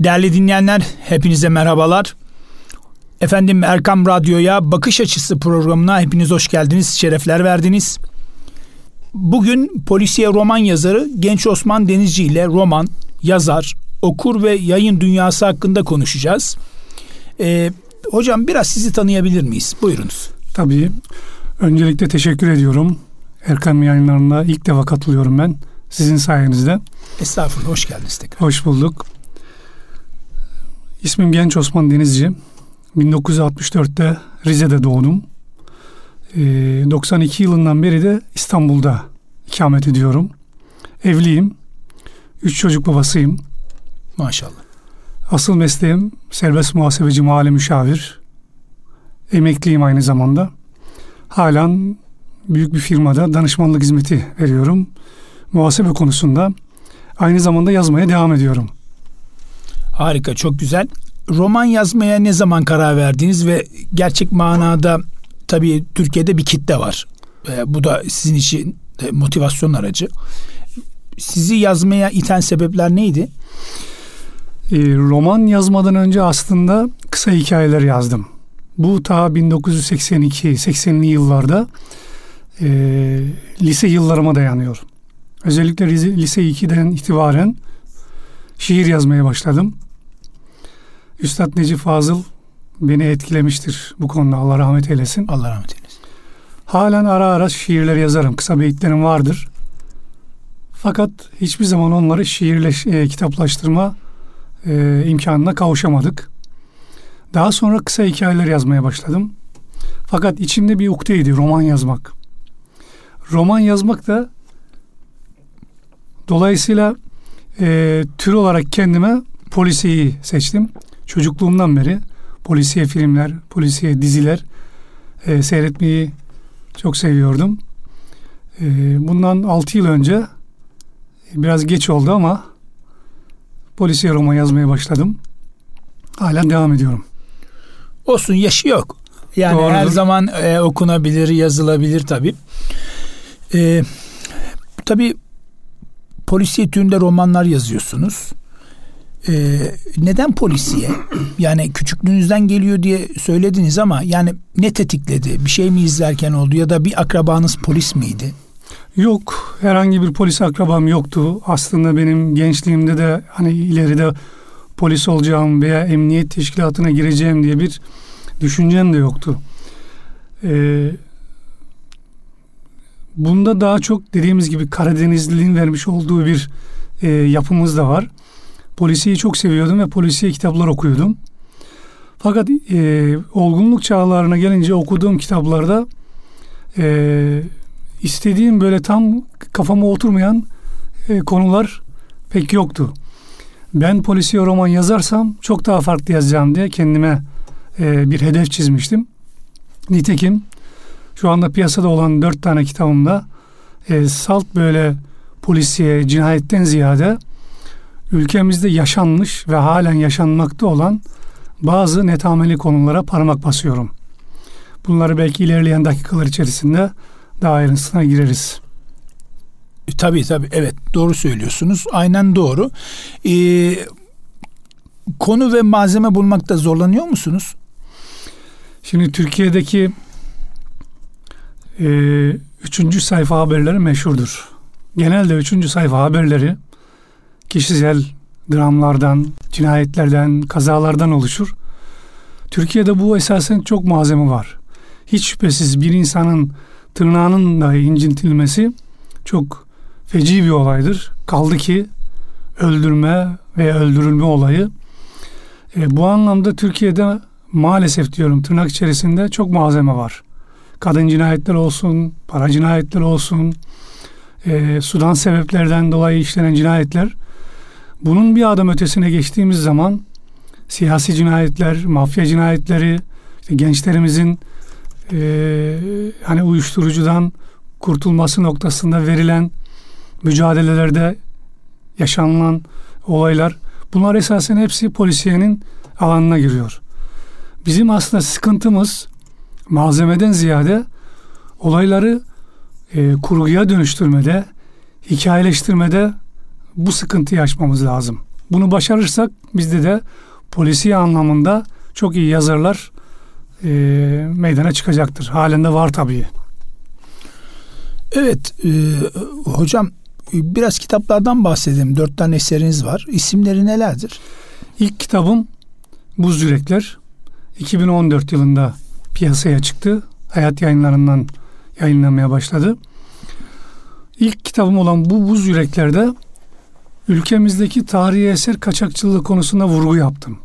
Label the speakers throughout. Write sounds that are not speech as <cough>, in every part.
Speaker 1: Değerli dinleyenler, hepinize merhabalar. Efendim Erkam Radyo'ya Bakış Açısı programına hepiniz hoş geldiniz, şerefler verdiniz. Bugün polisiye roman yazarı Genç Osman Denizci ile roman, yazar, okur ve yayın dünyası hakkında konuşacağız. Ee, hocam biraz sizi tanıyabilir miyiz? Buyurunuz.
Speaker 2: Tabii. Öncelikle teşekkür ediyorum. Erkam yayınlarına ilk defa katılıyorum ben. Sizin sayenizde.
Speaker 1: Estağfurullah, hoş geldiniz tekrar.
Speaker 2: Hoş bulduk. İsmim Genç Osman Denizci. 1964'te Rize'de doğdum. Ee, 92 yılından beri de İstanbul'da ikamet ediyorum. Evliyim. Üç çocuk babasıyım.
Speaker 1: Maşallah.
Speaker 2: Asıl mesleğim serbest muhasebeci mali müşavir. Emekliyim aynı zamanda. Halen büyük bir firmada danışmanlık hizmeti veriyorum. Muhasebe konusunda aynı zamanda yazmaya devam ediyorum.
Speaker 1: Harika, çok güzel. Roman yazmaya ne zaman karar verdiniz ve gerçek manada tabii Türkiye'de bir kitle var. E, bu da sizin için motivasyon aracı. Sizi yazmaya iten sebepler neydi?
Speaker 2: E, roman yazmadan önce aslında kısa hikayeler yazdım. Bu ta 1982-80'li yıllarda e, lise yıllarıma dayanıyor. Özellikle lise 2'den itibaren şiir yazmaya başladım. Üstad Necip Fazıl beni etkilemiştir bu konuda. Allah rahmet eylesin.
Speaker 1: Allah rahmet eylesin.
Speaker 2: Halen ara ara şiirler yazarım. Kısa beyitlerim vardır. Fakat hiçbir zaman onları şiirle e, kitaplaştırma e, imkanına kavuşamadık. Daha sonra kısa hikayeler yazmaya başladım. Fakat içimde bir ukteydi roman yazmak. Roman yazmak da dolayısıyla e, tür olarak kendime polisiyi seçtim. Çocukluğumdan beri polisiye filmler, polisiye diziler e, seyretmeyi çok seviyordum. E, bundan 6 yıl önce biraz geç oldu ama polisiye roman yazmaya başladım. Hala devam ediyorum.
Speaker 1: Olsun yaşı yok. Yani Doğrudur. her zaman e, okunabilir, yazılabilir tabii. E, tabii polisiye türünde romanlar yazıyorsunuz. Ee, neden polisiye? Yani küçüklüğünüzden geliyor diye söylediniz ama yani ne tetikledi? Bir şey mi izlerken oldu ya da bir akrabanız polis miydi?
Speaker 2: Yok. Herhangi bir polis akrabam yoktu. Aslında benim gençliğimde de hani ileride polis olacağım veya emniyet teşkilatına gireceğim diye bir düşüncem de yoktu. Ee, bunda daha çok dediğimiz gibi Karadenizliliğin vermiş olduğu bir e, yapımız da var. Polisiyi çok seviyordum ve polisiye kitaplar okuyordum. Fakat e, olgunluk çağlarına gelince okuduğum kitaplarda e, istediğim böyle tam kafama oturmayan e, konular pek yoktu. Ben polisiye roman yazarsam çok daha farklı yazacağım diye kendime e, bir hedef çizmiştim. Nitekim şu anda piyasada olan dört tane kitabımda e, salt böyle polisiye, cinayetten ziyade ülkemizde yaşanmış ve halen yaşanmakta olan bazı netameli konulara parmak basıyorum. Bunları belki ilerleyen dakikalar içerisinde daha ayrıntısına gireriz.
Speaker 1: E, tabii tabii evet doğru söylüyorsunuz. Aynen doğru. Ee, konu ve malzeme bulmakta zorlanıyor musunuz?
Speaker 2: Şimdi Türkiye'deki e, üçüncü sayfa haberleri meşhurdur. Genelde üçüncü sayfa haberleri kişisel dramlardan, cinayetlerden, kazalardan oluşur. Türkiye'de bu esasen çok malzeme var. Hiç şüphesiz bir insanın tırnağının dahi incintilmesi çok feci bir olaydır. Kaldı ki öldürme ve öldürülme olayı. E, bu anlamda Türkiye'de maalesef diyorum tırnak içerisinde çok malzeme var. Kadın cinayetler olsun, para cinayetler olsun, e, sudan sebeplerden dolayı işlenen cinayetler bunun bir adım ötesine geçtiğimiz zaman siyasi cinayetler, mafya cinayetleri, işte gençlerimizin e, hani uyuşturucudan kurtulması noktasında verilen mücadelelerde yaşanılan olaylar bunlar esasen hepsi polisiyenin alanına giriyor. Bizim aslında sıkıntımız malzemeden ziyade olayları e, kurguya dönüştürmede, hikayeleştirmede bu sıkıntıyı aşmamız lazım. Bunu başarırsak bizde de polisiye anlamında çok iyi yazarlar e, meydana çıkacaktır. Halen de var tabii.
Speaker 1: Evet e, hocam biraz kitaplardan bahsedelim. Dört tane eseriniz var. İsimleri nelerdir?
Speaker 2: İlk kitabım Buz Yürekler. 2014 yılında piyasaya çıktı. Hayat yayınlarından yayınlamaya başladı. İlk kitabım olan bu Buz Yürekler'de ülkemizdeki tarihi eser kaçakçılığı konusunda vurgu yaptım.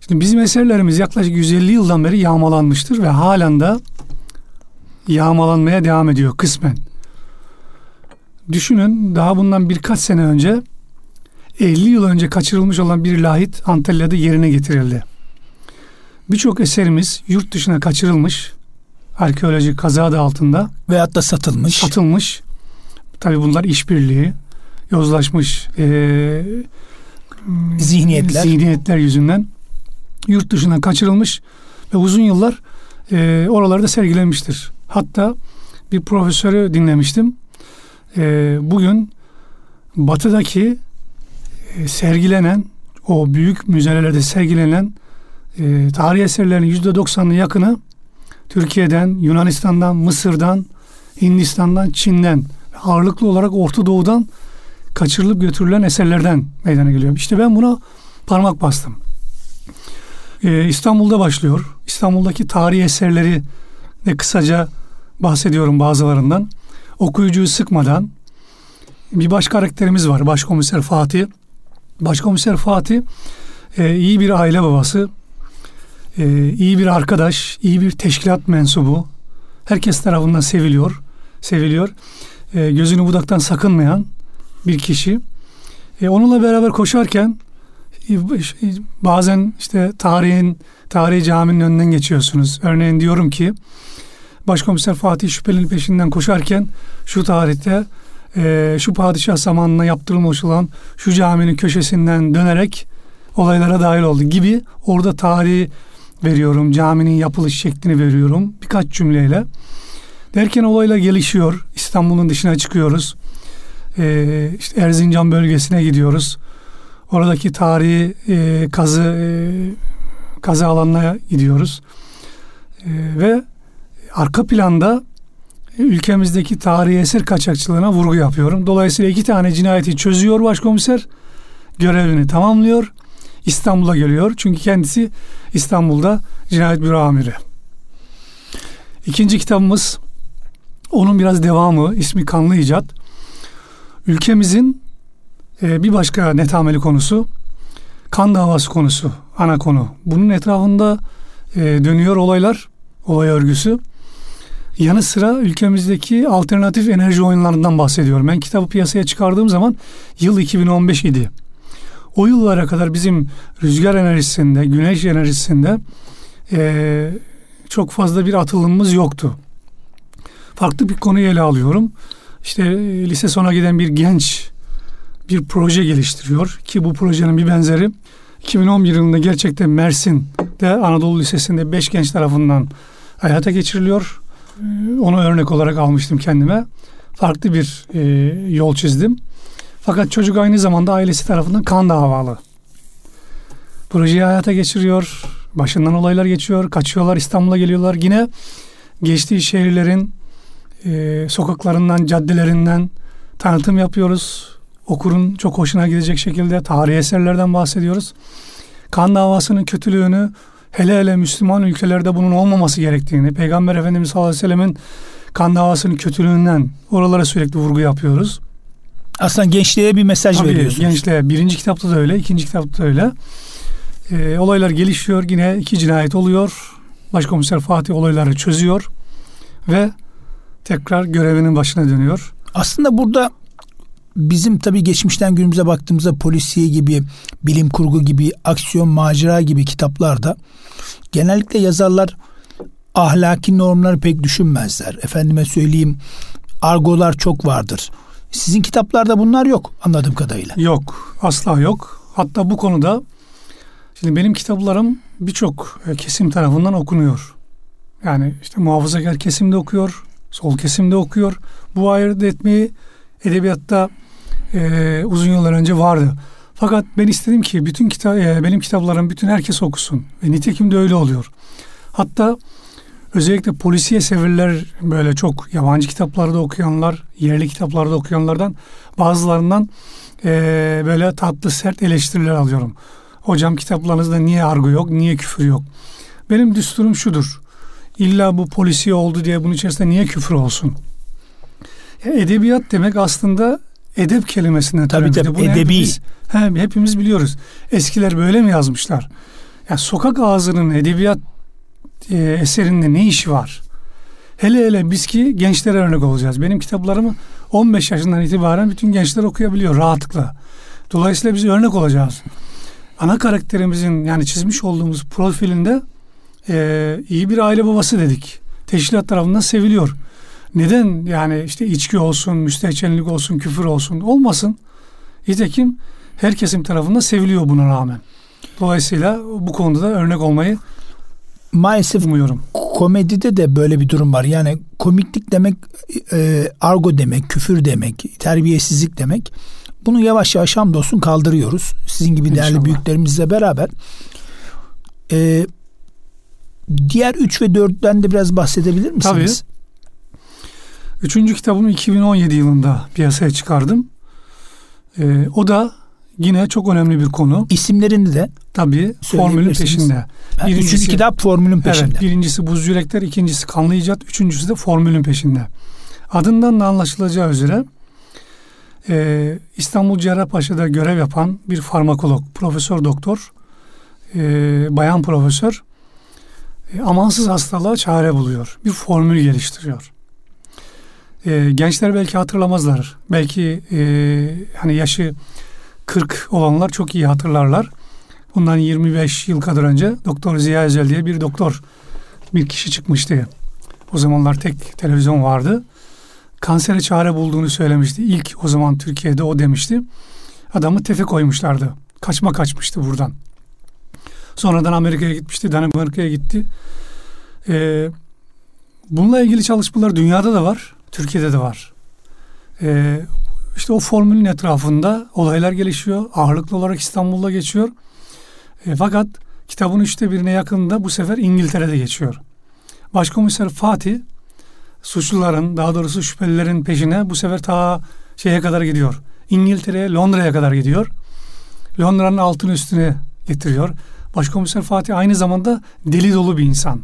Speaker 2: Şimdi bizim eserlerimiz yaklaşık 150 yıldan beri yağmalanmıştır ve halen de yağmalanmaya devam ediyor kısmen. Düşünün daha bundan birkaç sene önce 50 yıl önce kaçırılmış olan bir lahit Antalya'da yerine getirildi. Birçok eserimiz yurt dışına kaçırılmış, arkeolojik kaza adı altında.
Speaker 1: Veyahut da satılmış.
Speaker 2: Satılmış. Tabi bunlar işbirliği, yozlaşmış e,
Speaker 1: zihniyetler.
Speaker 2: zihniyetler yüzünden yurt dışına kaçırılmış ve uzun yıllar e, oralarda sergilenmiştir. Hatta bir profesörü dinlemiştim. E, bugün batıdaki e, sergilenen o büyük müzelerde sergilenen e, tarih eserlerinin yüzde doksanına yakını Türkiye'den, Yunanistan'dan, Mısır'dan, Hindistan'dan, Çin'den ağırlıklı olarak Orta Doğu'dan kaçırılıp götürülen eserlerden meydana geliyor. İşte ben buna parmak bastım. Ee, İstanbul'da başlıyor. İstanbul'daki tarihi eserleri de kısaca bahsediyorum bazılarından. Okuyucuyu sıkmadan bir baş karakterimiz var. Başkomiser Fatih. Başkomiser Fatih e, iyi bir aile babası, e, iyi bir arkadaş, iyi bir teşkilat mensubu. Herkes tarafından seviliyor, seviliyor. E, gözünü budaktan sakınmayan bir kişi. E, onunla beraber koşarken e, bazen işte tarihin tarihi caminin önünden geçiyorsunuz. Örneğin diyorum ki Başkomiser Fatih şüphelinin peşinden koşarken şu tarihte e, şu padişah zamanına yaptırılmış olan şu caminin köşesinden dönerek olaylara dahil oldu gibi orada tarihi veriyorum. Caminin yapılış şeklini veriyorum birkaç cümleyle. Derken olaylar gelişiyor. İstanbul'un dışına çıkıyoruz. Ee, işte Erzincan bölgesine gidiyoruz. Oradaki tarihi e, kazı e, kazı alanına gidiyoruz. E, ve arka planda ülkemizdeki tarihi eser kaçakçılığına vurgu yapıyorum. Dolayısıyla iki tane cinayeti çözüyor başkomiser. Görevini tamamlıyor. İstanbul'a geliyor. Çünkü kendisi İstanbul'da cinayet büro amiri. İkinci kitabımız onun biraz devamı ismi Kanlı İcat. Ülkemizin e, bir başka netameli konusu kan davası konusu, ana konu. Bunun etrafında e, dönüyor olaylar, olay örgüsü. Yanı sıra ülkemizdeki alternatif enerji oyunlarından bahsediyorum. Ben kitabı piyasaya çıkardığım zaman yıl 2015 idi. O yıllara kadar bizim rüzgar enerjisinde, güneş enerjisinde e, çok fazla bir atılımımız yoktu. Farklı bir konuyu ele alıyorum. İşte e, lise sona giden bir genç bir proje geliştiriyor ki bu projenin bir benzeri 2011 yılında gerçekten Mersin'de Anadolu Lisesi'nde beş genç tarafından hayata geçiriliyor. E, onu örnek olarak almıştım kendime. Farklı bir e, yol çizdim. Fakat çocuk aynı zamanda ailesi tarafından kan davalı. Projeyi hayata geçiriyor. Başından olaylar geçiyor. Kaçıyorlar İstanbul'a geliyorlar. Yine geçtiği şehirlerin e, sokaklarından, caddelerinden tanıtım yapıyoruz. Okurun çok hoşuna gidecek şekilde tarihi eserlerden bahsediyoruz. Kan davasının kötülüğünü hele hele Müslüman ülkelerde bunun olmaması gerektiğini, Peygamber Efendimiz sallallahu aleyhi ve sellemin kan davasının kötülüğünden oralara sürekli vurgu yapıyoruz.
Speaker 1: Aslında gençliğe bir mesaj
Speaker 2: Tabii,
Speaker 1: veriyorsunuz.
Speaker 2: Gençliğe. Birinci kitapta da öyle, ikinci kitapta da öyle. Ee, olaylar gelişiyor. Yine iki cinayet oluyor. Başkomiser Fatih olayları çözüyor. Ve tekrar görevinin başına dönüyor.
Speaker 1: Aslında burada bizim tabii geçmişten günümüze baktığımızda polisiye gibi, bilim kurgu gibi, aksiyon, macera gibi kitaplarda genellikle yazarlar ahlaki normları pek düşünmezler. Efendime söyleyeyim argolar çok vardır. Sizin kitaplarda bunlar yok anladığım kadarıyla.
Speaker 2: Yok, asla yok. Hatta bu konuda şimdi benim kitaplarım birçok e, kesim tarafından okunuyor. Yani işte muhafazakar kesimde okuyor, sol kesimde okuyor. Bu ayırt etmeyi edebiyatta e, uzun yıllar önce vardı. Fakat ben istedim ki bütün kitap, e, benim kitaplarım bütün herkes okusun. Ve nitekim de öyle oluyor. Hatta özellikle polisiye severler böyle çok yabancı kitaplarda okuyanlar, yerli kitaplarda okuyanlardan bazılarından e, böyle tatlı sert eleştiriler alıyorum. Hocam kitaplarınızda niye argo yok, niye küfür yok? Benim düsturum şudur. İlla bu polisiye oldu diye bunun içerisinde niye küfür olsun? Ya edebiyat demek aslında edep kelimesinden
Speaker 1: tabii tabii Bunu edebi.
Speaker 2: Hepimiz, he, hepimiz biliyoruz. Eskiler böyle mi yazmışlar? Ya sokak ağzının edebiyat e, eserinde ne işi var? Hele hele biz ki gençlere örnek olacağız. Benim kitaplarımı 15 yaşından itibaren bütün gençler okuyabiliyor rahatlıkla. Dolayısıyla biz örnek olacağız. Ana karakterimizin yani çizmiş olduğumuz profilinde e, iyi bir aile babası dedik. Teşkilat tarafından seviliyor. Neden yani işte içki olsun, müstehcenlik olsun, küfür olsun olmasın. Nitekim her kesim tarafından seviliyor buna rağmen. Dolayısıyla bu konuda da örnek olmayı
Speaker 1: maalesef umuyorum. Komedide de böyle bir durum var. Yani komiklik demek e, argo demek, küfür demek, terbiyesizlik demek. Bunu yavaş yavaş hamdolsun kaldırıyoruz. Sizin gibi değerli İnşallah. büyüklerimizle beraber. E, diğer 3 ve 4'ten de biraz bahsedebilir misiniz?
Speaker 2: Tabii. Üçüncü kitabımı 2017 yılında piyasaya çıkardım. E, o da Yine çok önemli bir konu.
Speaker 1: İsimlerini de
Speaker 2: tabii formülün peşinde.
Speaker 1: birincisi, üçüncü kitap formülün peşinde. Evet,
Speaker 2: birincisi Buz Yürekler, ikincisi Kanlı İcat, üçüncüsü de formülün peşinde. Adından da anlaşılacağı üzere e, İstanbul Cerrahpaşa'da görev yapan bir farmakolog, profesör doktor, e, bayan profesör e, amansız hastalığa çare buluyor. Bir formül geliştiriyor. E, gençler belki hatırlamazlar. Belki e, hani yaşı 40 olanlar çok iyi hatırlarlar. Bundan 25 yıl kadar önce Doktor Ziya Ezel diye bir doktor bir kişi çıkmıştı. O zamanlar tek televizyon vardı. Kansere çare bulduğunu söylemişti. İlk o zaman Türkiye'de o demişti. Adamı tefe koymuşlardı. Kaçma kaçmıştı buradan. Sonradan Amerika'ya gitmişti. Danimarka'ya gitti. Ee, bununla ilgili çalışmalar dünyada da var. Türkiye'de de var. Ee, işte o formülün etrafında olaylar gelişiyor. Ağırlıklı olarak İstanbul'da geçiyor. E, fakat kitabın üçte birine yakında bu sefer İngiltere'de geçiyor. Başkomiser Fatih suçluların daha doğrusu şüphelilerin peşine bu sefer ta şeye kadar gidiyor. İngiltere'ye Londra'ya kadar gidiyor. Londra'nın altını üstüne getiriyor. Başkomiser Fatih aynı zamanda deli dolu bir insan.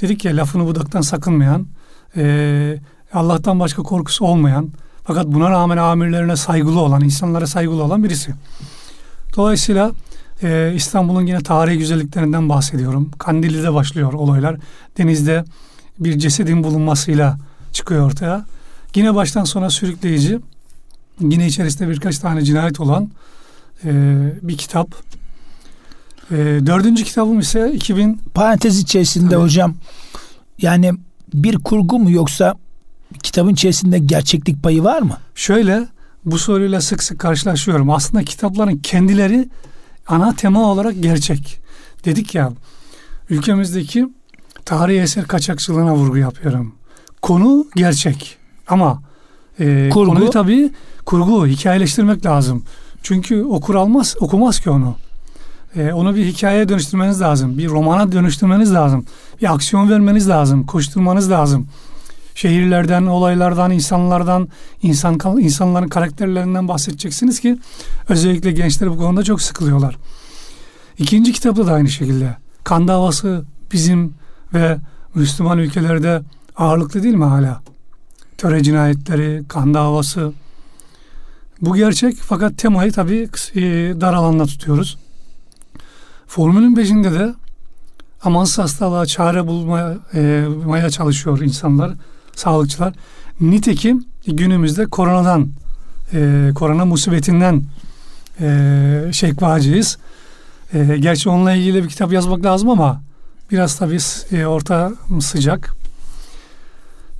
Speaker 2: Dedik ya lafını budaktan sakınmayan, e, Allah'tan başka korkusu olmayan, fakat buna rağmen amirlerine saygılı olan, insanlara saygılı olan birisi. Dolayısıyla e, İstanbul'un yine tarihi güzelliklerinden bahsediyorum. Kandilli'de başlıyor olaylar. Denizde bir cesedin bulunmasıyla çıkıyor ortaya. Yine baştan sona sürükleyici. Yine içerisinde birkaç tane cinayet olan e, bir kitap. E, dördüncü kitabım ise 2000...
Speaker 1: Parantez içerisinde Tabii. hocam yani bir kurgu mu yoksa kitabın içerisinde gerçeklik payı var mı?
Speaker 2: Şöyle bu soruyla sık sık karşılaşıyorum. Aslında kitapların kendileri ana tema olarak gerçek. Dedik ya ülkemizdeki tarihi eser kaçakçılığına vurgu yapıyorum. Konu gerçek ama e, kurgu. konuyu tabii kurgu, hikayeleştirmek lazım. Çünkü okur almaz, okumaz ki onu. E, onu bir hikayeye dönüştürmeniz lazım. Bir romana dönüştürmeniz lazım. Bir aksiyon vermeniz lazım. Koşturmanız lazım şehirlerden, olaylardan, insanlardan, insan insanların karakterlerinden bahsedeceksiniz ki özellikle gençler bu konuda çok sıkılıyorlar. İkinci kitapta da aynı şekilde. Kan davası bizim ve Müslüman ülkelerde ağırlıklı değil mi hala? Töre cinayetleri, kan davası. Bu gerçek fakat temayı tabii e, dar alanda tutuyoruz. Formülün peşinde de amansız hastalığa çare bulmaya e, çalışıyor insanlar sağlıkçılar. Nitekim günümüzde koronadan, e, korona musibetinden e, şekvacıyız. E, gerçi onunla ilgili bir kitap yazmak lazım ama biraz tabii e, orta sıcak.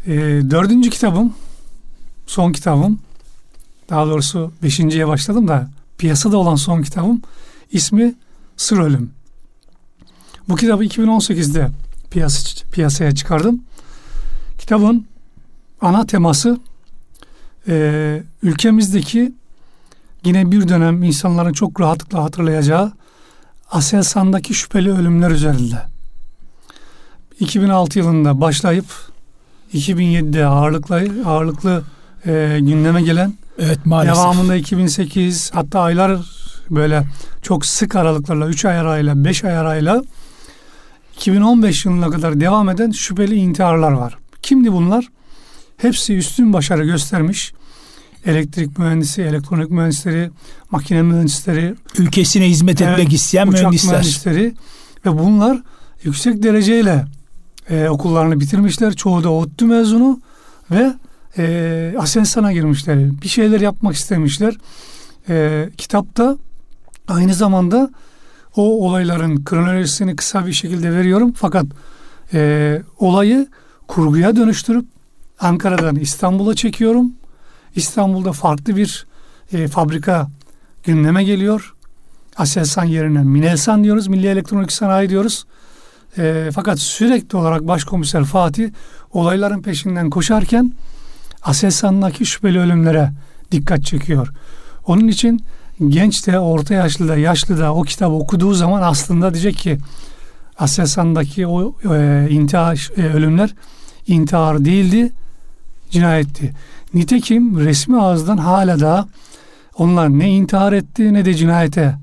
Speaker 2: E, dördüncü kitabım, son kitabım, daha doğrusu beşinciye başladım da piyasada olan son kitabım ismi Sır Ölüm. Bu kitabı 2018'de piyasa, piyasaya çıkardım. Kitabın ana teması e, ülkemizdeki yine bir dönem insanların çok rahatlıkla hatırlayacağı Aselsan'daki şüpheli ölümler üzerinde. 2006 yılında başlayıp 2007'de ağırlıklı ağırlıklı e, gündeme gelen
Speaker 1: evet, maalesef.
Speaker 2: devamında 2008 hatta aylar böyle çok sık aralıklarla 3 ay arayla 5 ay arayla 2015 yılına kadar devam eden şüpheli intiharlar var. Kimdi bunlar? Hepsi üstün başarı göstermiş. Elektrik mühendisi, elektronik mühendisleri, makine mühendisleri,
Speaker 1: ülkesine hizmet etmek evet, isteyen uçak mühendisler. mühendisleri
Speaker 2: ve bunlar yüksek dereceyle e, okullarını bitirmişler. Çoğu da ODTÜ mezunu ve e, Aselsan'a girmişler. Bir şeyler yapmak istemişler. E, kitapta aynı zamanda o olayların kronolojisini kısa bir şekilde veriyorum. Fakat e, olayı kurguya dönüştürüp Ankara'dan İstanbul'a çekiyorum. İstanbul'da farklı bir e, fabrika gündeme geliyor. Aselsan yerine Minelsan diyoruz. Milli Elektronik Sanayi diyoruz. E, fakat sürekli olarak Başkomiser Fatih olayların peşinden koşarken Aselsan'daki şüpheli ölümlere dikkat çekiyor. Onun için genç de orta yaşlı da yaşlı da o kitabı okuduğu zaman aslında diyecek ki Aselsan'daki o e, intihar e, ölümler intihar değildi cinayetti. Nitekim resmi ağızdan hala da onlar ne intihar etti ne de cinayete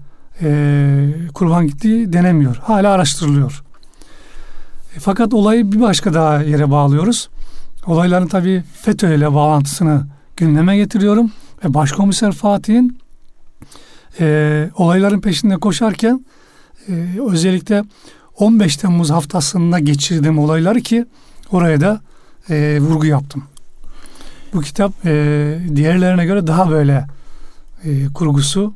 Speaker 2: e, kurban gitti denemiyor. Hala araştırılıyor. E, fakat olayı bir başka daha yere bağlıyoruz. Olayların tabii FETÖ ile bağlantısını gündeme getiriyorum. Ve Başkomiser Fatih'in e, olayların peşinde koşarken e, özellikle 15 Temmuz haftasında geçirdiğim olayları ki oraya da e, vurgu yaptım. Bu kitap e, diğerlerine göre daha böyle e, kurgusu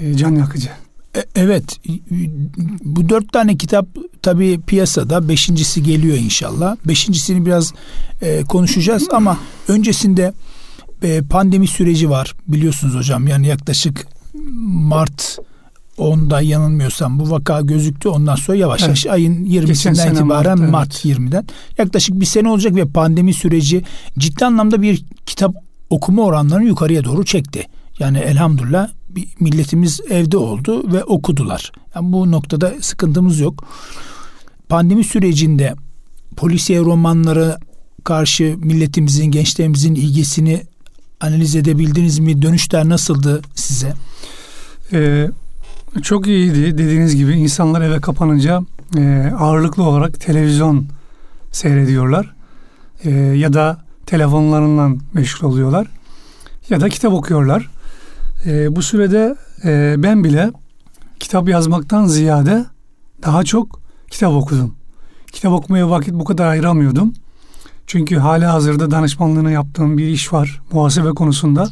Speaker 2: e, can yakıcı.
Speaker 1: E, evet, bu dört tane kitap tabii piyasada, beşincisi geliyor inşallah. Beşincisini biraz e, konuşacağız ama öncesinde e, pandemi süreci var biliyorsunuz hocam. Yani yaklaşık Mart 10'da yanılmıyorsam bu vaka gözüktü. Ondan sonra yavaş yavaş evet. ayın 20'sinden itibaren Mart, Mart evet. 20'den yaklaşık bir sene olacak ve pandemi süreci ciddi anlamda bir kitap okuma oranlarını yukarıya doğru çekti. Yani elhamdülillah bir milletimiz evde oldu ve okudular. Yani bu noktada sıkıntımız yok. Pandemi sürecinde polisiye romanları karşı milletimizin, gençlerimizin ilgisini analiz edebildiniz mi? Dönüşler nasıldı size?
Speaker 2: Ee, çok iyiydi. Dediğiniz gibi insanlar eve kapanınca e, ağırlıklı olarak televizyon seyrediyorlar. E, ya da telefonlarından meşgul oluyorlar. Ya da kitap okuyorlar. E, bu sürede e, ben bile kitap yazmaktan ziyade daha çok kitap okudum. Kitap okumaya vakit bu kadar ayıramıyordum. Çünkü hala hazırda danışmanlığını yaptığım bir iş var muhasebe konusunda.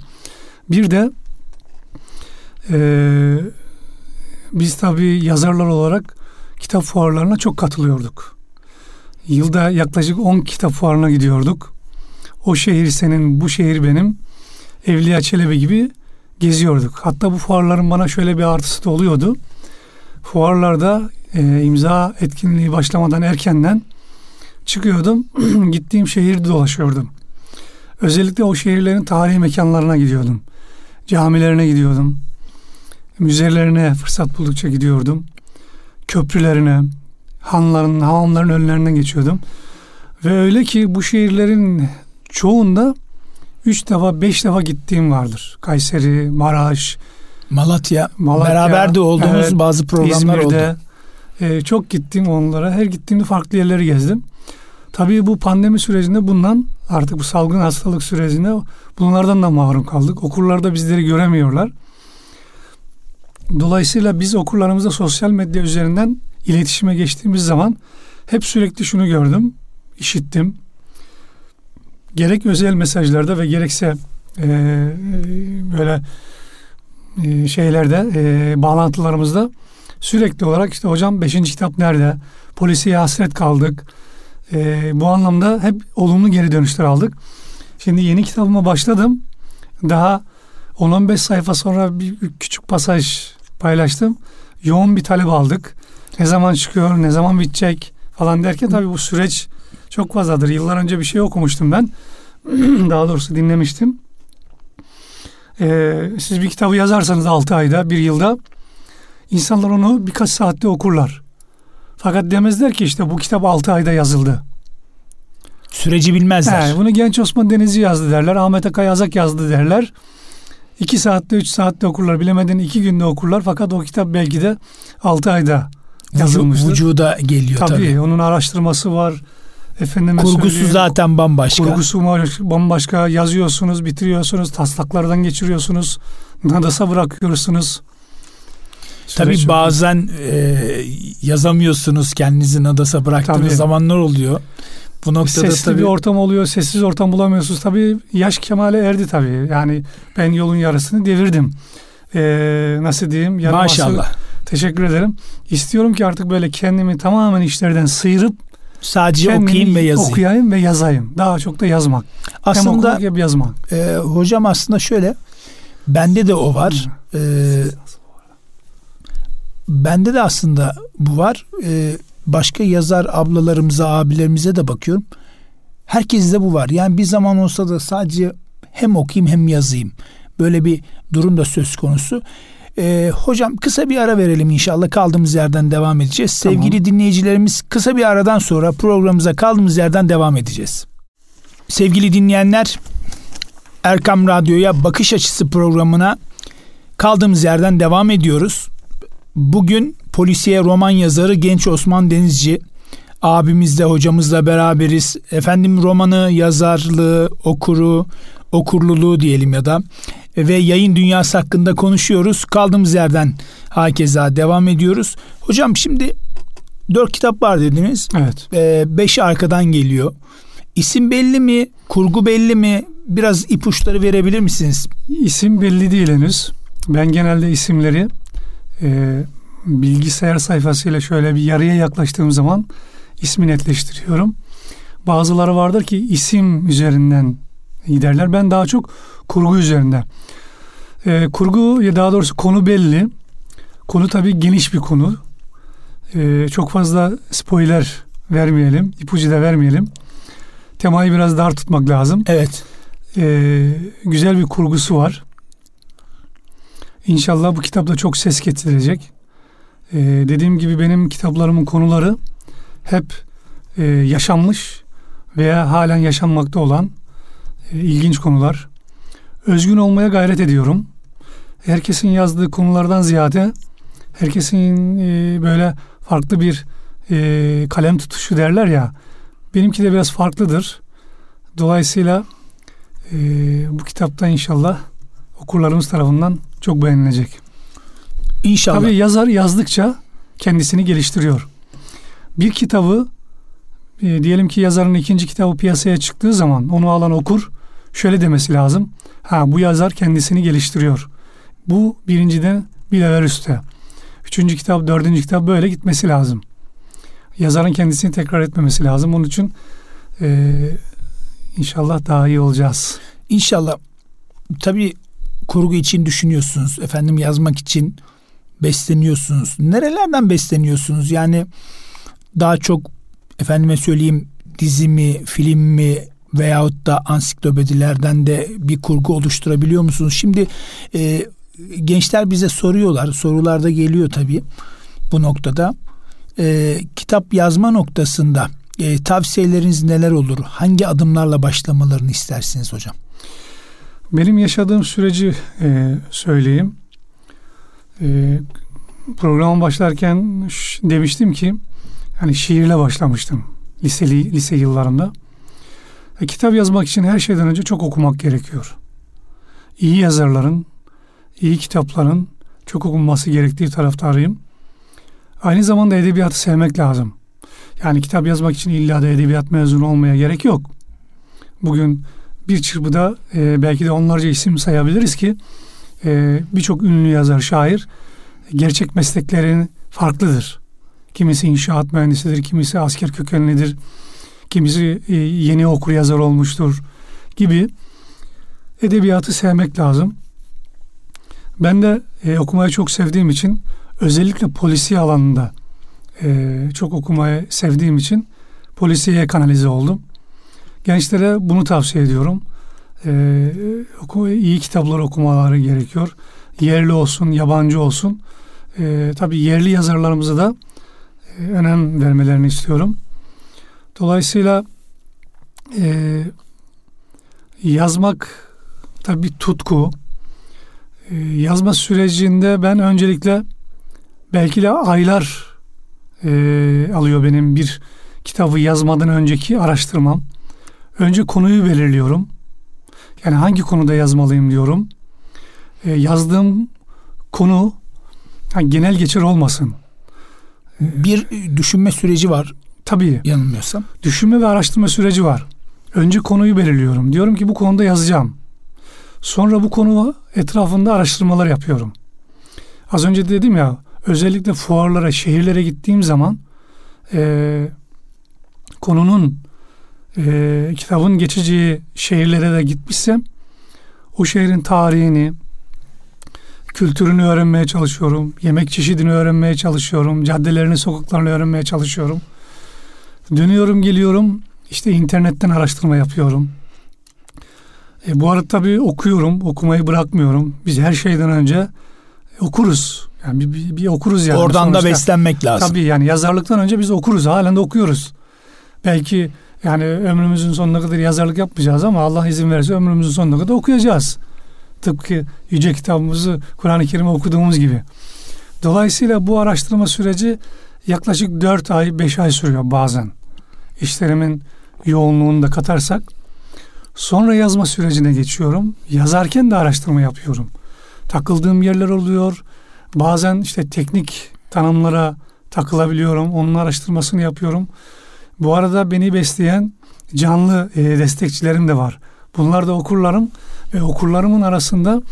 Speaker 2: Bir de e, biz tabii yazarlar olarak kitap fuarlarına çok katılıyorduk. Yılda yaklaşık 10 kitap fuarına gidiyorduk. O şehir senin, bu şehir benim. Evliya Çelebi gibi geziyorduk. Hatta bu fuarların bana şöyle bir artısı da oluyordu. Fuarlarda e, imza etkinliği başlamadan erkenden çıkıyordum. <clears throat> Gittiğim şehirde dolaşıyordum. Özellikle o şehirlerin tarihi mekanlarına gidiyordum. Camilerine gidiyordum. Müzelerine fırsat buldukça gidiyordum. Köprülerine, hanların, hamamların önlerinden geçiyordum. Ve öyle ki bu şehirlerin çoğunda üç defa, beş defa gittiğim vardır. Kayseri, Maraş,
Speaker 1: Malatya, Malatya beraber de olduğumuz evet, bazı programlar İzmir'de, oldu.
Speaker 2: E, çok gittim onlara. Her gittiğimde farklı yerleri gezdim. Tabii bu pandemi sürecinde bundan artık bu salgın hastalık sürecinde bunlardan da mahrum kaldık. Okurlar da bizleri göremiyorlar. Dolayısıyla biz okurlarımızla sosyal medya üzerinden iletişime geçtiğimiz zaman hep sürekli şunu gördüm, işittim. Gerek özel mesajlarda ve gerekse e, böyle e, şeylerde e, bağlantılarımızda sürekli olarak işte hocam beşinci kitap nerede? Polisiye hasret kaldık. E, bu anlamda hep olumlu geri dönüşler aldık. Şimdi yeni kitabıma başladım. Daha 10-15 sayfa sonra bir küçük pasaj paylaştım. Yoğun bir talep aldık. Ne zaman çıkıyor, ne zaman bitecek falan derken tabii bu süreç çok fazladır. Yıllar önce bir şey okumuştum ben. <clears throat> Daha doğrusu dinlemiştim. e, siz bir kitabı yazarsanız 6 ayda, bir yılda insanlar onu birkaç saatte okurlar. Fakat demezler ki işte bu kitap 6 ayda yazıldı.
Speaker 1: Süreci bilmezler.
Speaker 2: He, bunu Genç Osman Denizci yazdı derler. Ahmet Akay Yazak yazdı derler. 2 saatte 3 saatte okurlar. Bilemedin 2 günde okurlar. Fakat o kitap belki de 6 ayda yazılmıştır.
Speaker 1: Vücuda geliyor tabii.
Speaker 2: Tabii onun araştırması var. Efendime
Speaker 1: Kurgusu
Speaker 2: söyleyeyim,
Speaker 1: zaten bambaşka.
Speaker 2: Kurgusu bambaşka. Yazıyorsunuz, bitiriyorsunuz, taslaklardan geçiriyorsunuz. Nadasa bırakıyorsunuz.
Speaker 1: Tabii
Speaker 2: Süreç-
Speaker 1: bazen e, yazamıyorsunuz kendinizi nadasa bıraktığınız
Speaker 2: Tabii.
Speaker 1: zamanlar oluyor. Bu noktada
Speaker 2: Sesli
Speaker 1: tabii
Speaker 2: bir ortam oluyor, sessiz ortam bulamıyorsunuz. Tabii yaş kemale erdi tabii. Yani ben yolun yarısını devirdim. Ee, nasıl diyeyim? Yarım asır-
Speaker 1: maşallah.
Speaker 2: Teşekkür ederim. İstiyorum ki artık böyle kendimi tamamen işlerden sıyırıp
Speaker 1: Sadece okuyayım ve yazayım.
Speaker 2: okuyayım ve yazayım. Daha çok da yazmak. hem
Speaker 1: Aslında
Speaker 2: okumak hem yazmak.
Speaker 1: e, hocam aslında şöyle bende de o var. E, bende de aslında bu var. E, başka yazar ablalarımıza, abilerimize de bakıyorum. Herkeste bu var. Yani bir zaman olsa da sadece hem okuyayım hem yazayım. Böyle bir durum da söz konusu. E, hocam kısa bir ara verelim inşallah. Kaldığımız yerden devam edeceğiz.
Speaker 2: Tamam.
Speaker 1: Sevgili dinleyicilerimiz kısa bir aradan sonra programımıza kaldığımız yerden devam edeceğiz. Sevgili dinleyenler Erkam Radyo'ya Bakış Açısı programına kaldığımız yerden devam ediyoruz. Bugün polisiye roman yazarı Genç Osman Denizci abimizle hocamızla beraberiz. Efendim romanı, yazarlığı, okuru, okurluluğu diyelim ya da ve yayın dünyası hakkında konuşuyoruz. Kaldığımız yerden hakeza devam ediyoruz. Hocam şimdi dört kitap var dediniz.
Speaker 2: Evet.
Speaker 1: Ee, beşi arkadan geliyor. İsim belli mi? Kurgu belli mi? Biraz ipuçları verebilir misiniz?
Speaker 2: İsim belli değil henüz. Ben genelde isimleri e, bilgisayar sayfasıyla şöyle bir yarıya yaklaştığım zaman ismi netleştiriyorum. Bazıları vardır ki isim üzerinden giderler. Ben daha çok kurgu üzerinden. E, kurgu ya daha doğrusu konu belli. Konu tabii geniş bir konu. E, çok fazla spoiler vermeyelim, ipucu da vermeyelim. Temayı biraz dar tutmak lazım.
Speaker 1: Evet.
Speaker 2: Ee, güzel bir kurgusu var. İnşallah bu kitap da çok ses getirecek. Ee, dediğim gibi benim kitaplarımın konuları hep e, yaşanmış veya halen yaşanmakta olan e, ilginç konular. Özgün olmaya gayret ediyorum. Herkesin yazdığı konulardan ziyade herkesin e, böyle farklı bir e, kalem tutuşu derler ya. Benimki de biraz farklıdır. Dolayısıyla e, bu kitapta inşallah okurlarımız tarafından çok beğenilecek.
Speaker 1: İnşallah.
Speaker 2: Tabii yazar yazdıkça kendisini geliştiriyor. Bir kitabı e, diyelim ki yazarın ikinci kitabı piyasaya çıktığı zaman onu alan okur şöyle demesi lazım. Ha bu yazar kendisini geliştiriyor. Bu birinciden bir level üstte. Üçüncü kitap, dördüncü kitap böyle gitmesi lazım. Yazarın kendisini tekrar etmemesi lazım. Onun için e, inşallah daha iyi olacağız.
Speaker 1: İnşallah. Tabii kurgu için düşünüyorsunuz. Efendim yazmak için besleniyorsunuz. Nerelerden besleniyorsunuz? Yani daha çok efendime söyleyeyim dizi mi, film mi veyahut da ansiklopedilerden de bir kurgu oluşturabiliyor musunuz? Şimdi e, gençler bize soruyorlar. Sorularda geliyor tabii bu noktada. E, kitap yazma noktasında e, tavsiyeleriniz neler olur? Hangi adımlarla başlamalarını istersiniz hocam?
Speaker 2: Benim yaşadığım süreci e, söyleyeyim. E, programa başlarken demiştim ki hani şiirle başlamıştım liseli lise yıllarımda. E, kitap yazmak için her şeyden önce çok okumak gerekiyor. İyi yazarların, iyi kitapların çok okunması gerektiği taraftarıyım. Aynı zamanda edebiyatı sevmek lazım. Yani kitap yazmak için illa da edebiyat mezunu olmaya gerek yok. Bugün bir çırpıda e, belki de onlarca isim sayabiliriz ki e, birçok ünlü yazar, şair gerçek mesleklerin farklıdır. Kimisi inşaat mühendisidir, kimisi asker kökenlidir, kimisi e, yeni okur yazar olmuştur gibi edebiyatı sevmek lazım. Ben de e, okumayı çok sevdiğim için özellikle polisiye alanında e, çok okumayı sevdiğim için polisiyeye kanalize oldum. Gençlere bunu tavsiye ediyorum. E, oku, iyi kitaplar okumaları gerekiyor. Yerli olsun, yabancı olsun. E, tabii yerli yazarlarımıza da e, önem vermelerini istiyorum. Dolayısıyla e, yazmak tabii bir tutku. E, yazma sürecinde ben öncelikle belki de aylar e, alıyor benim bir kitabı yazmadan önceki araştırmam. Önce konuyu belirliyorum. Yani hangi konuda yazmalıyım diyorum. E, yazdığım konu yani genel geçer olmasın.
Speaker 1: Bir düşünme süreci var.
Speaker 2: Tabii.
Speaker 1: Yanılmıyorsam.
Speaker 2: Düşünme ve araştırma süreci var. Önce konuyu belirliyorum. Diyorum ki bu konuda yazacağım. Sonra bu konu etrafında araştırmalar yapıyorum. Az önce dedim ya özellikle fuarlara, şehirlere gittiğim zaman e, konunun e, kitabın geçeceği şehirlere de gitmişsem o şehrin tarihini, kültürünü öğrenmeye çalışıyorum. Yemek çeşidini öğrenmeye çalışıyorum. Caddelerini, sokaklarını öğrenmeye çalışıyorum. Dönüyorum, geliyorum. İşte internetten araştırma yapıyorum. E, bu arada tabii okuyorum. Okumayı bırakmıyorum. Biz her şeyden önce okuruz. Yani bir, bir, bir okuruz yani.
Speaker 1: Oradan Sonuçta, da beslenmek lazım.
Speaker 2: Tabii yani yazarlıktan önce biz okuruz. Halen de okuyoruz. Belki yani ömrümüzün sonuna kadar yazarlık yapmayacağız ama Allah izin verirse ömrümüzün sonuna kadar okuyacağız. Tıpkı yüce kitabımızı Kur'an-ı Kerim'i okuduğumuz gibi. Dolayısıyla bu araştırma süreci yaklaşık 4 ay 5 ay sürüyor bazen. İşlerimin yoğunluğunu da katarsak. Sonra yazma sürecine geçiyorum. Yazarken de araştırma yapıyorum. Takıldığım yerler oluyor. Bazen işte teknik tanımlara takılabiliyorum. Onun araştırmasını yapıyorum. Bu arada beni besleyen canlı e, destekçilerim de var. Bunlar da okurlarım ve okurlarımın arasında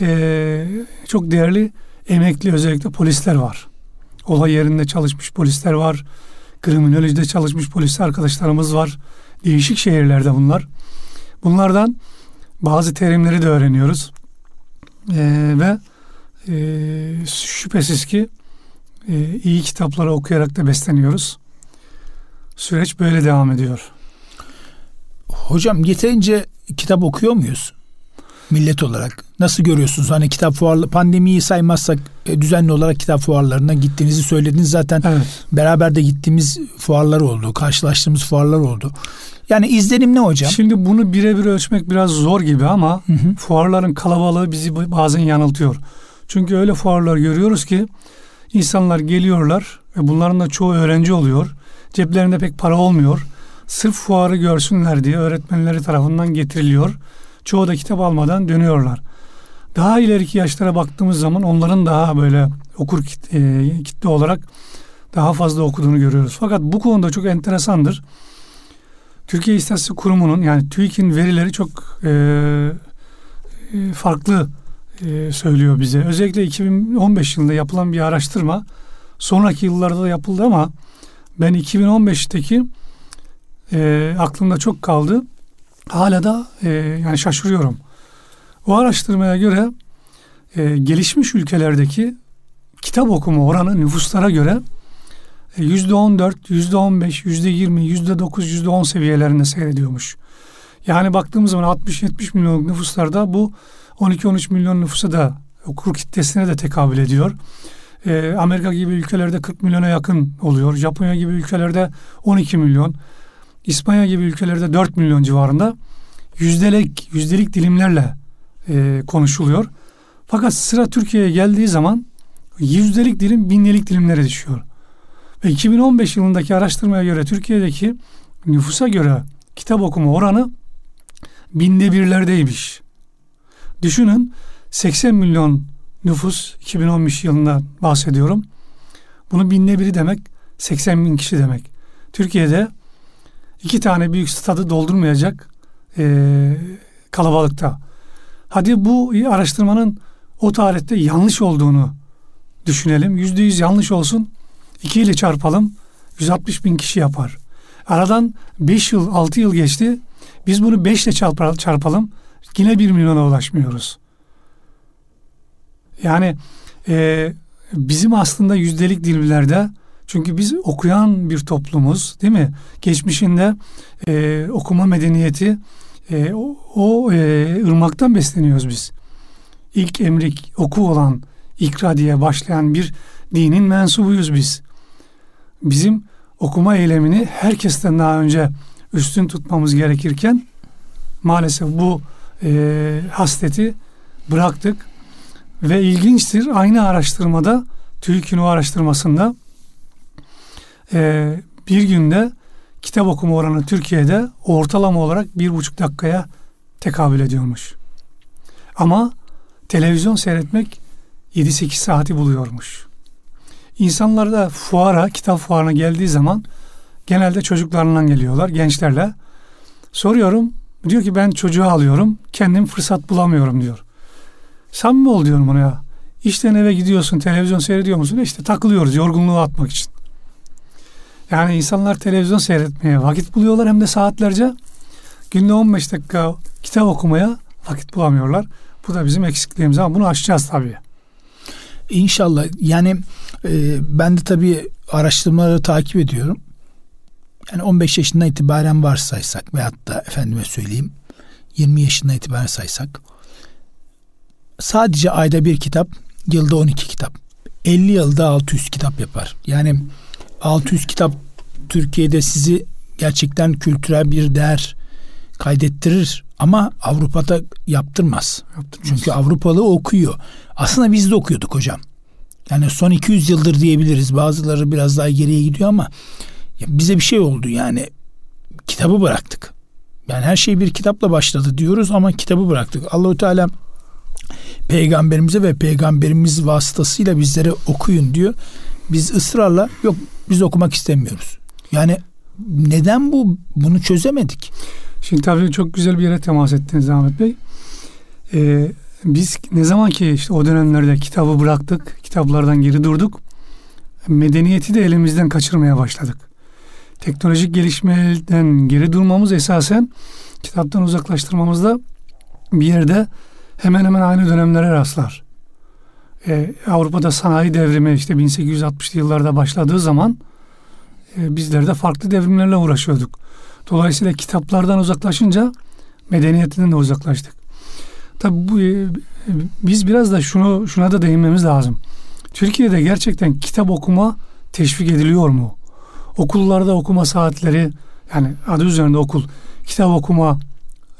Speaker 2: e, çok değerli emekli özellikle polisler var. Olay yerinde çalışmış polisler var. Kriminolojide çalışmış polis arkadaşlarımız var. Değişik şehirlerde bunlar. Bunlardan bazı terimleri de öğreniyoruz. E, ve e, şüphesiz ki e, iyi kitapları okuyarak da besleniyoruz. Süreç böyle devam ediyor.
Speaker 1: Hocam yeterince kitap okuyor muyuz? Millet olarak. Nasıl görüyorsunuz? Hani kitap fuarlı pandemiyi saymazsak e, düzenli olarak kitap fuarlarına gittiğinizi söylediniz. Zaten evet. beraber de gittiğimiz fuarlar oldu. Karşılaştığımız fuarlar oldu. Yani izlenim ne hocam?
Speaker 2: Şimdi bunu birebir ölçmek biraz zor gibi ama hı hı. fuarların kalabalığı bizi bazen yanıltıyor. Çünkü öyle fuarlar görüyoruz ki insanlar geliyorlar ve bunların da çoğu öğrenci oluyor. Ceplerinde pek para olmuyor. Sırf fuarı görsünler diye öğretmenleri tarafından getiriliyor. Çoğu da kitap almadan dönüyorlar. Daha ileriki yaşlara baktığımız zaman onların daha böyle okur e, kitle olarak daha fazla okuduğunu görüyoruz. Fakat bu konuda çok enteresandır. Türkiye İstatistik Kurumu'nun yani TÜİK'in verileri çok e, e, farklı e, söylüyor bize. Özellikle 2015 yılında yapılan bir araştırma sonraki yıllarda da yapıldı ama ben 2015'teki e, aklımda çok kaldı. Hala da e, yani şaşırıyorum. O araştırmaya göre e, gelişmiş ülkelerdeki kitap okuma oranı nüfuslara göre e, yüzde on dört, yüzde on beş, yüzde yirmi, yüzde dokuz, yüzde on seviyelerinde seyrediyormuş. Yani baktığımız zaman 60-70 milyonluk nüfuslarda bu 12-13 milyon nüfusa da okur kitlesine de tekabül ediyor. E, Amerika gibi ülkelerde 40 milyona yakın oluyor. Japonya gibi ülkelerde 12 milyon. İspanya gibi ülkelerde 4 milyon civarında yüzdelik yüzdelik dilimlerle e, konuşuluyor. Fakat sıra Türkiye'ye geldiği zaman yüzdelik dilim bindelik dilimlere düşüyor. Ve 2015 yılındaki araştırmaya göre Türkiye'deki nüfusa göre kitap okuma oranı binde birlerdeymiş. Düşünün 80 milyon nüfus 2015 yılında bahsediyorum. Bunun binde biri demek 80 bin kişi demek. Türkiye'de iki tane büyük stadı doldurmayacak e, kalabalıkta. Hadi bu araştırmanın o tarihte yanlış olduğunu düşünelim. Yüzde yüz yanlış olsun. 2 ile çarpalım. 160 bin kişi yapar. Aradan 5 yıl, 6 yıl geçti. Biz bunu 5 ile çarpalım. Yine 1 milyona ulaşmıyoruz. Yani e, bizim aslında yüzdelik dilimlerde çünkü biz okuyan bir toplumuz değil mi? Geçmişinde e, okuma medeniyeti E, o o e, ırmaktan besleniyoruz biz. İlk emrik oku olan ikra diye başlayan bir dinin mensubuyuz biz. Bizim okuma eylemini herkesten daha önce üstün tutmamız gerekirken maalesef bu e, hasleti bıraktık ve ilginçtir aynı araştırmada TÜİK'in o araştırmasında e, bir günde kitap okuma oranı Türkiye'de ortalama olarak bir buçuk dakikaya tekabül ediyormuş. Ama televizyon seyretmek 7-8 saati buluyormuş. İnsanlar da fuara, kitap fuarına geldiği zaman genelde çocuklarından geliyorlar, gençlerle. Soruyorum, diyor ki ben çocuğu alıyorum, kendim fırsat bulamıyorum diyor. Samimi ol diyorum ona ya. İşten eve gidiyorsun, televizyon seyrediyor musun? E işte takılıyoruz yorgunluğu atmak için. Yani insanlar televizyon seyretmeye vakit buluyorlar hem de saatlerce. Günde 15 dakika kitap okumaya vakit bulamıyorlar. Bu da bizim eksikliğimiz ama bunu aşacağız tabii.
Speaker 1: İnşallah. Yani e, ben de tabii araştırmaları takip ediyorum. Yani 15 yaşından itibaren varsaysak veyahut da efendime söyleyeyim 20 yaşından itibaren saysak sadece ayda bir kitap yılda 12 kitap 50 yılda 600 kitap yapar. Yani 600 kitap Türkiye'de sizi gerçekten kültürel bir değer kaydettirir ama Avrupa'da yaptırmaz. yaptırmaz. Çünkü Avrupalı okuyor. Aslında biz de okuyorduk hocam. Yani son 200 yıldır diyebiliriz. Bazıları biraz daha geriye gidiyor ama bize bir şey oldu yani kitabı bıraktık. Yani her şey bir kitapla başladı diyoruz ama kitabı bıraktık. Allahu Teala peygamberimize ve peygamberimiz vasıtasıyla bizlere okuyun diyor. Biz ısrarla yok biz okumak istemiyoruz. Yani neden bu bunu çözemedik?
Speaker 2: Şimdi tabii çok güzel bir yere temas ettiniz Ahmet Bey. Ee, biz ne zaman ki işte o dönemlerde kitabı bıraktık, kitaplardan geri durduk, medeniyeti de elimizden kaçırmaya başladık. Teknolojik gelişmeden geri durmamız esasen kitaptan uzaklaştırmamızda bir yerde hemen hemen aynı dönemlere rastlar. Ee, Avrupa'da sanayi devrimi işte 1860'lı yıllarda başladığı zaman e, bizler de farklı devrimlerle uğraşıyorduk. Dolayısıyla kitaplardan uzaklaşınca medeniyetinden de uzaklaştık. Tabi bu e, biz biraz da şunu şuna da değinmemiz lazım. Türkiye'de gerçekten kitap okuma teşvik ediliyor mu? Okullarda okuma saatleri yani adı üzerinde okul kitap okuma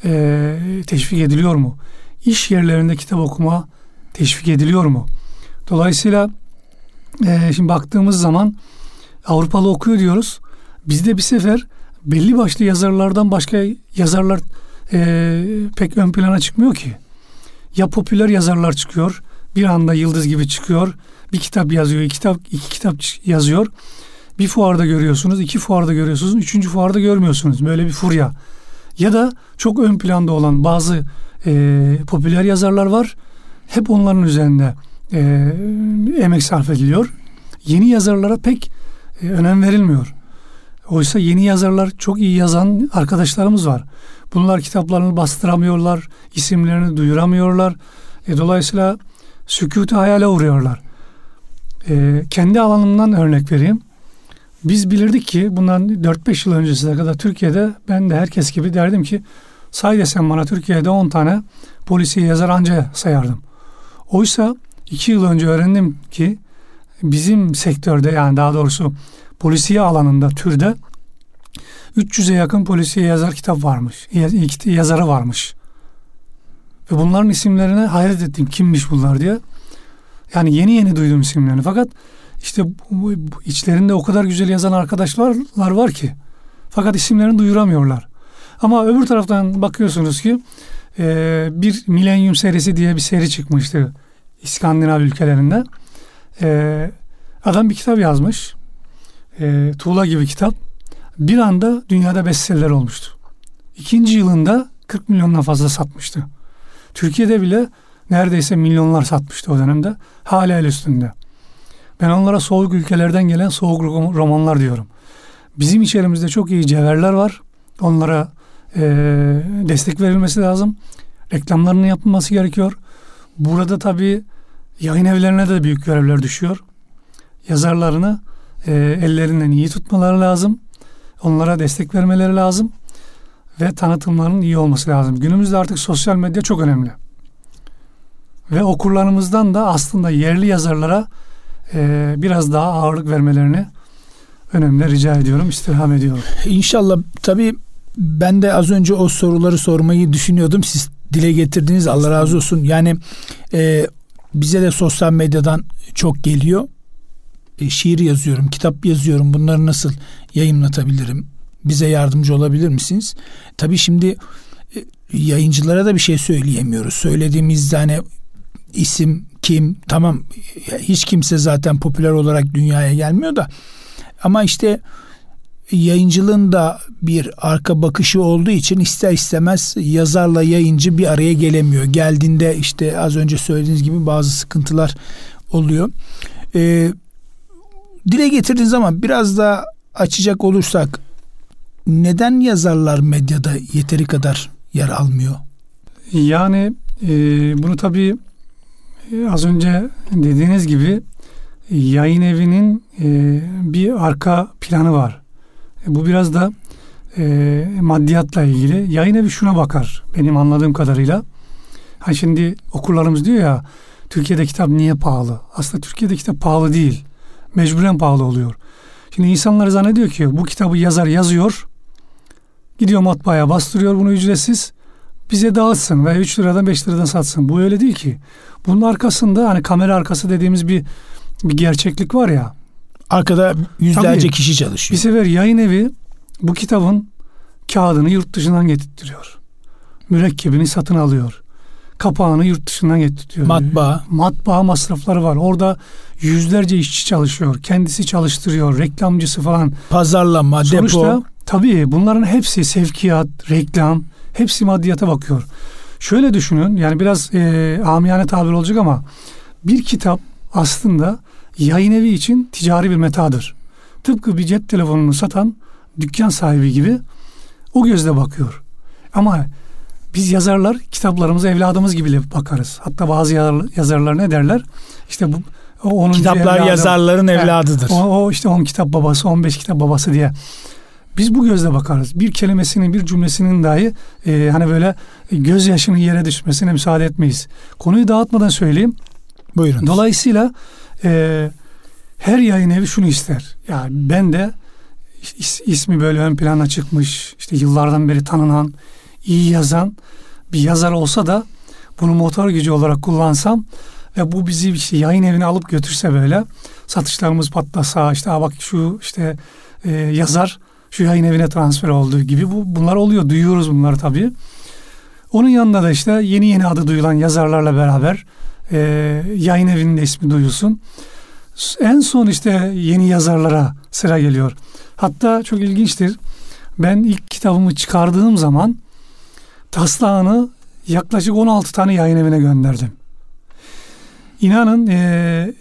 Speaker 2: e, teşvik ediliyor mu? İş yerlerinde kitap okuma teşvik ediliyor mu? Dolayısıyla e, şimdi baktığımız zaman Avrupalı okuyor diyoruz. Bizde bir sefer belli başlı yazarlardan başka yazarlar e, pek ön plana çıkmıyor ki. Ya popüler yazarlar çıkıyor, bir anda yıldız gibi çıkıyor. Bir kitap yazıyor, iki kitap, iki kitap yazıyor. Bir fuarda görüyorsunuz, iki fuarda görüyorsunuz, üçüncü fuarda görmüyorsunuz. Böyle bir furya. Ya da çok ön planda olan bazı e, popüler yazarlar var. Hep onların üzerinde e, emek sarf ediliyor. Yeni yazarlara pek e, önem verilmiyor. Oysa yeni yazarlar çok iyi yazan arkadaşlarımız var. Bunlar kitaplarını bastıramıyorlar, isimlerini duyuramıyorlar. E, dolayısıyla sükutu hayale uğruyorlar. E, kendi alanımdan örnek vereyim. Biz bilirdik ki bundan 4-5 yıl öncesine kadar Türkiye'de ben de herkes gibi derdim ki say desem bana Türkiye'de 10 tane polisi yazar anca sayardım. Oysa 2 yıl önce öğrendim ki bizim sektörde yani daha doğrusu polisiye alanında türde 300'e yakın polisiye yazar kitap varmış. Yazarı varmış. Ve bunların isimlerine hayret ettim. Kimmiş bunlar diye. Yani yeni yeni duydum isimlerini. Fakat işte içlerinde o kadar güzel yazan arkadaşlar var ki. Fakat isimlerini duyuramıyorlar. Ama öbür taraftan bakıyorsunuz ki e, bir milenyum serisi diye bir seri çıkmıştı İskandinav ülkelerinde. E, adam bir kitap yazmış. E, tuğla gibi kitap. Bir anda dünyada bestseller olmuştu. İkinci yılında 40 milyondan fazla satmıştı. Türkiye'de bile neredeyse milyonlar satmıştı o dönemde. Hala el üstünde. Ben onlara soğuk ülkelerden gelen soğuk romanlar diyorum. Bizim içerimizde çok iyi cevherler var. Onlara e, destek verilmesi lazım. Reklamlarının yapılması gerekiyor. Burada tabii yayın evlerine de büyük görevler düşüyor. Yazarlarını e, ellerinden iyi tutmaları lazım. Onlara destek vermeleri lazım. ve tanıtımların iyi olması lazım. Günümüzde artık sosyal medya çok önemli. Ve okurlarımızdan da aslında yerli yazarlara e, biraz daha ağırlık vermelerini önemli rica ediyorum, istirham ediyorum.
Speaker 1: İnşallah tabii ben de az önce o soruları sormayı düşünüyordum. Siz dile getirdiniz. Allah razı olsun. Yani e, bize de sosyal medyadan çok geliyor. E, şiir yazıyorum, kitap yazıyorum. Bunları nasıl yayınlatabilirim? Bize yardımcı olabilir misiniz? Tabii şimdi e, yayıncılara da bir şey söyleyemiyoruz. Söylediğimiz hani isim kim tamam hiç kimse zaten popüler olarak dünyaya gelmiyor da ama işte yayıncılığın da bir arka bakışı olduğu için ister istemez yazarla yayıncı bir araya gelemiyor. Geldiğinde işte az önce söylediğiniz gibi bazı sıkıntılar oluyor. Ee, dile getirdiğiniz zaman biraz daha açacak olursak neden yazarlar medyada yeteri kadar yer almıyor?
Speaker 2: Yani e, bunu tabii e, az önce dediğiniz gibi yayın evinin e, bir arka planı var. E, bu biraz da e, maddiyatla ilgili. Yayın evi şuna bakar benim anladığım kadarıyla. Ha şimdi okurlarımız diyor ya Türkiye'de kitap niye pahalı? Aslında Türkiye'de kitap pahalı değil. Mecburen pahalı oluyor. Şimdi insanlar zannediyor ki bu kitabı yazar yazıyor. Gidiyor matbaaya bastırıyor bunu ücretsiz. Bize dağıtsın ve 3 liradan 5 liradan satsın. Bu öyle değil ki. Bunun arkasında hani kamera arkası dediğimiz bir bir gerçeklik var ya.
Speaker 1: Arkada yüzlerce Tabii, kişi çalışıyor.
Speaker 2: Bir sefer yayın evi bu kitabın kağıdını yurt dışından getirtiyor. Mürekkebini satın alıyor. Kapağını yurt dışından getirtiyor.
Speaker 1: Matbaa.
Speaker 2: Matbaa masrafları var. Orada yüzlerce işçi çalışıyor. Kendisi çalıştırıyor. Reklamcısı falan.
Speaker 1: Pazarlama,
Speaker 2: Sonuçta,
Speaker 1: depo.
Speaker 2: Tabii bunların hepsi sevkiyat, reklam, hepsi maddiyata bakıyor. Şöyle düşünün yani biraz e, amiyane tabir olacak ama bir kitap aslında yayın evi için ticari bir metadır. Tıpkı bir cep telefonunu satan dükkan sahibi gibi o gözle bakıyor. Ama biz yazarlar kitaplarımıza evladımız gibi bakarız. Hatta bazı yazarlar ne derler? İşte bu
Speaker 1: onun kitaplar evladım, yazarların evladıdır.
Speaker 2: O, o işte 10 kitap babası, 15 kitap babası diye. Biz bu gözle bakarız. Bir kelimesinin, bir cümlesinin dahi e, hani böyle gözyaşının yere düşmesine müsaade etmeyiz. Konuyu dağıtmadan söyleyeyim.
Speaker 1: Buyurun.
Speaker 2: Dolayısıyla e, her yayın evi şunu ister. Yani ben de is, ismi böyle ön plana çıkmış, işte yıllardan beri tanınan, iyi yazan bir yazar olsa da bunu motor gücü olarak kullansam ve bu bizi işte yayın evine alıp götürse böyle satışlarımız patlasa işte bak şu işte e, yazar şu yayın evine transfer olduğu gibi bu bunlar oluyor duyuyoruz bunları tabii. Onun yanında da işte yeni yeni adı duyulan yazarlarla beraber e, yayın evinin de ismi duyulsun. En son işte yeni yazarlara sıra geliyor. Hatta çok ilginçtir. Ben ilk kitabımı çıkardığım zaman taslağını yaklaşık 16 tane yayın evine gönderdim. İnanın e,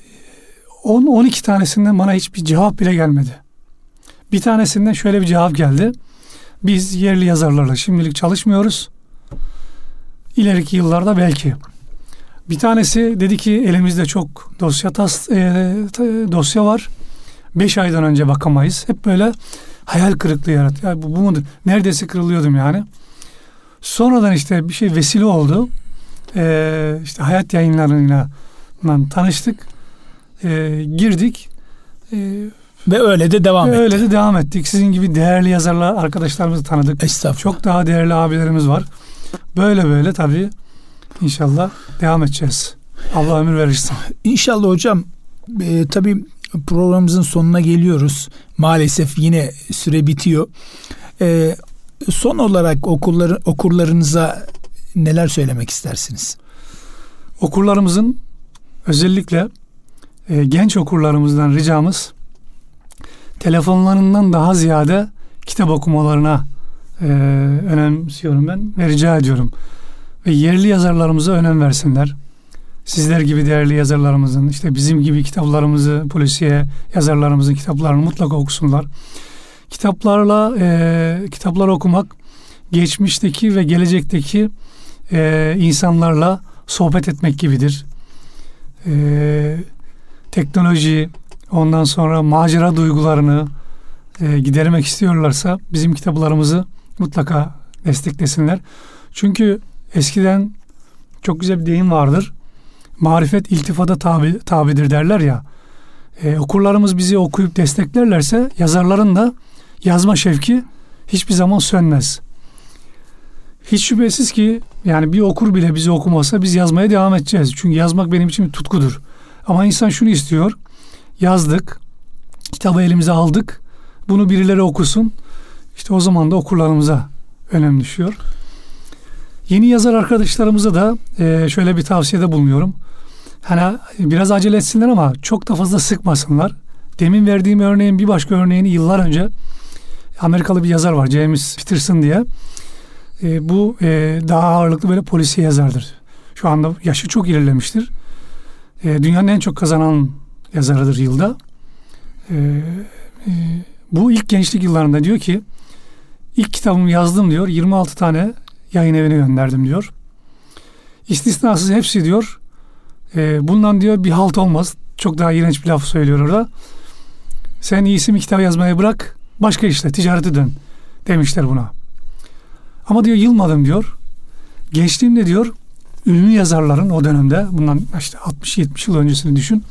Speaker 2: 10-12 tanesinden bana hiçbir cevap bile gelmedi. Bir tanesinden şöyle bir cevap geldi. Biz yerli yazarlarla şimdilik çalışmıyoruz. İleriki yıllarda belki. Bir tanesi dedi ki elimizde çok dosya tas, e, dosya var. Beş aydan önce bakamayız. Hep böyle hayal kırıklığı yarat. Ya bu, bu mudur? Neredeyse kırılıyordum yani. Sonradan işte bir şey vesile oldu. Ee, işte hayat yayınlarıyla tanıştık. Ee, girdik.
Speaker 1: Ee, ve öyle de devam
Speaker 2: ve
Speaker 1: ettik.
Speaker 2: Öyle de devam ettik. Sizin gibi değerli yazarlar arkadaşlarımızı tanıdık. Çok daha değerli abilerimiz var. Böyle böyle tabii İnşallah devam edeceğiz. Allah ömür verirse.
Speaker 1: İnşallah hocam. E, tabii programımızın sonuna geliyoruz. Maalesef yine süre bitiyor. E, son olarak okulları, okurlarınıza neler söylemek istersiniz?
Speaker 2: Okurlarımızın özellikle e, genç okurlarımızdan ricamız telefonlarından daha ziyade kitap okumalarına e, önemsiyorum ben ve rica ediyorum ve yerli yazarlarımıza önem versinler. Sizler gibi değerli yazarlarımızın, işte bizim gibi kitaplarımızı, polisiye yazarlarımızın kitaplarını mutlaka okusunlar. Kitaplarla, e, kitaplar okumak geçmişteki ve gelecekteki e, insanlarla sohbet etmek gibidir. E, teknoloji, ondan sonra macera duygularını e, gidermek istiyorlarsa bizim kitaplarımızı mutlaka desteklesinler. Çünkü eskiden çok güzel bir deyim vardır. Marifet iltifada tabi, tabidir derler ya. E, okurlarımız bizi okuyup desteklerlerse yazarların da yazma şevki hiçbir zaman sönmez. Hiç şüphesiz ki yani bir okur bile bizi okumasa biz yazmaya devam edeceğiz. Çünkü yazmak benim için bir tutkudur. Ama insan şunu istiyor. Yazdık. Kitabı elimize aldık. Bunu birileri okusun. İşte o zaman da okurlarımıza önem düşüyor. Yeni yazar arkadaşlarımıza da e, şöyle bir tavsiyede bulunuyorum. Hani biraz acele etsinler ama çok da fazla sıkmasınlar. Demin verdiğim örneğin bir başka örneğini yıllar önce Amerikalı bir yazar var James Peterson diye. E, bu e, daha ağırlıklı böyle polisi yazardır. Şu anda yaşı çok ilerlemiştir. Dünyanın en çok kazanan yazarıdır yılda. Bu ilk gençlik yıllarında diyor ki ilk kitabımı yazdım diyor. 26 tane yayın evine gönderdim diyor. İstisnasız hepsi diyor. E, bundan diyor bir halt olmaz. Çok daha iğrenç bir laf söylüyor orada. Sen iyisi mi kitap yazmayı bırak başka işte ticarete dön demişler buna. Ama diyor yılmadım diyor. Gençliğimde diyor ünlü yazarların o dönemde bundan işte 60-70 yıl öncesini düşün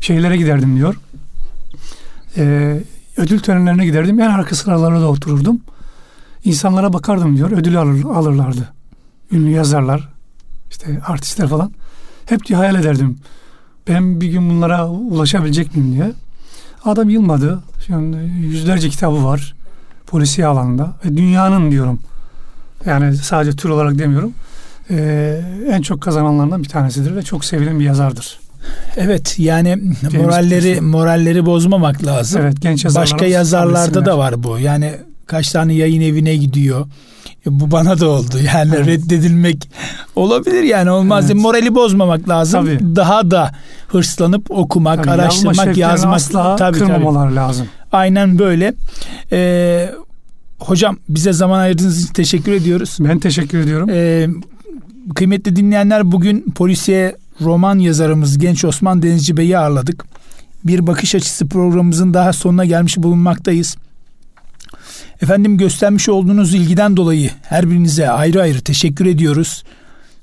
Speaker 2: şeylere giderdim diyor. Ee, ödül törenlerine giderdim. En arka sıralarda da otururdum. İnsanlara bakardım diyor. Ödül alır, alırlardı. Ünlü yazarlar, işte artistler falan. Hep diye hayal ederdim. Ben bir gün bunlara ulaşabilecek miyim diye. Adam yılmadı. Şimdi yüzlerce kitabı var. Polisiye alanında. Ve dünyanın diyorum. Yani sadece tür olarak demiyorum. Ee, en çok kazananlarından bir tanesidir ve çok sevilen bir yazardır.
Speaker 1: Evet yani James moralleri Peterson. moralleri bozmamak lazım. Evet genç Başka yazarlarda da var bu. Yani kaç tane yayın evine gidiyor. E, bu bana da oldu. <laughs> Yani evet. reddedilmek olabilir yani olmaz. Evet. Morali bozmamak lazım. Tabii. Daha da hırslanıp okumak, tabii, araştırmak, yazmak
Speaker 2: asla tabii, kırmamalar tabii. lazım.
Speaker 1: Aynen böyle. Ee, hocam bize zaman ayırdığınız için teşekkür ediyoruz.
Speaker 2: Ben teşekkür ediyorum.
Speaker 1: Ee, kıymetli dinleyenler bugün polisiye roman yazarımız Genç Osman Denizci Bey'i ağırladık. Bir bakış açısı programımızın daha sonuna gelmiş bulunmaktayız. Efendim göstermiş olduğunuz ilgiden dolayı her birinize ayrı ayrı teşekkür ediyoruz.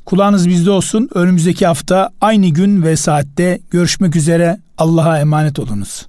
Speaker 1: Kulağınız bizde olsun. Önümüzdeki hafta aynı gün ve saatte görüşmek üzere. Allah'a emanet olunuz.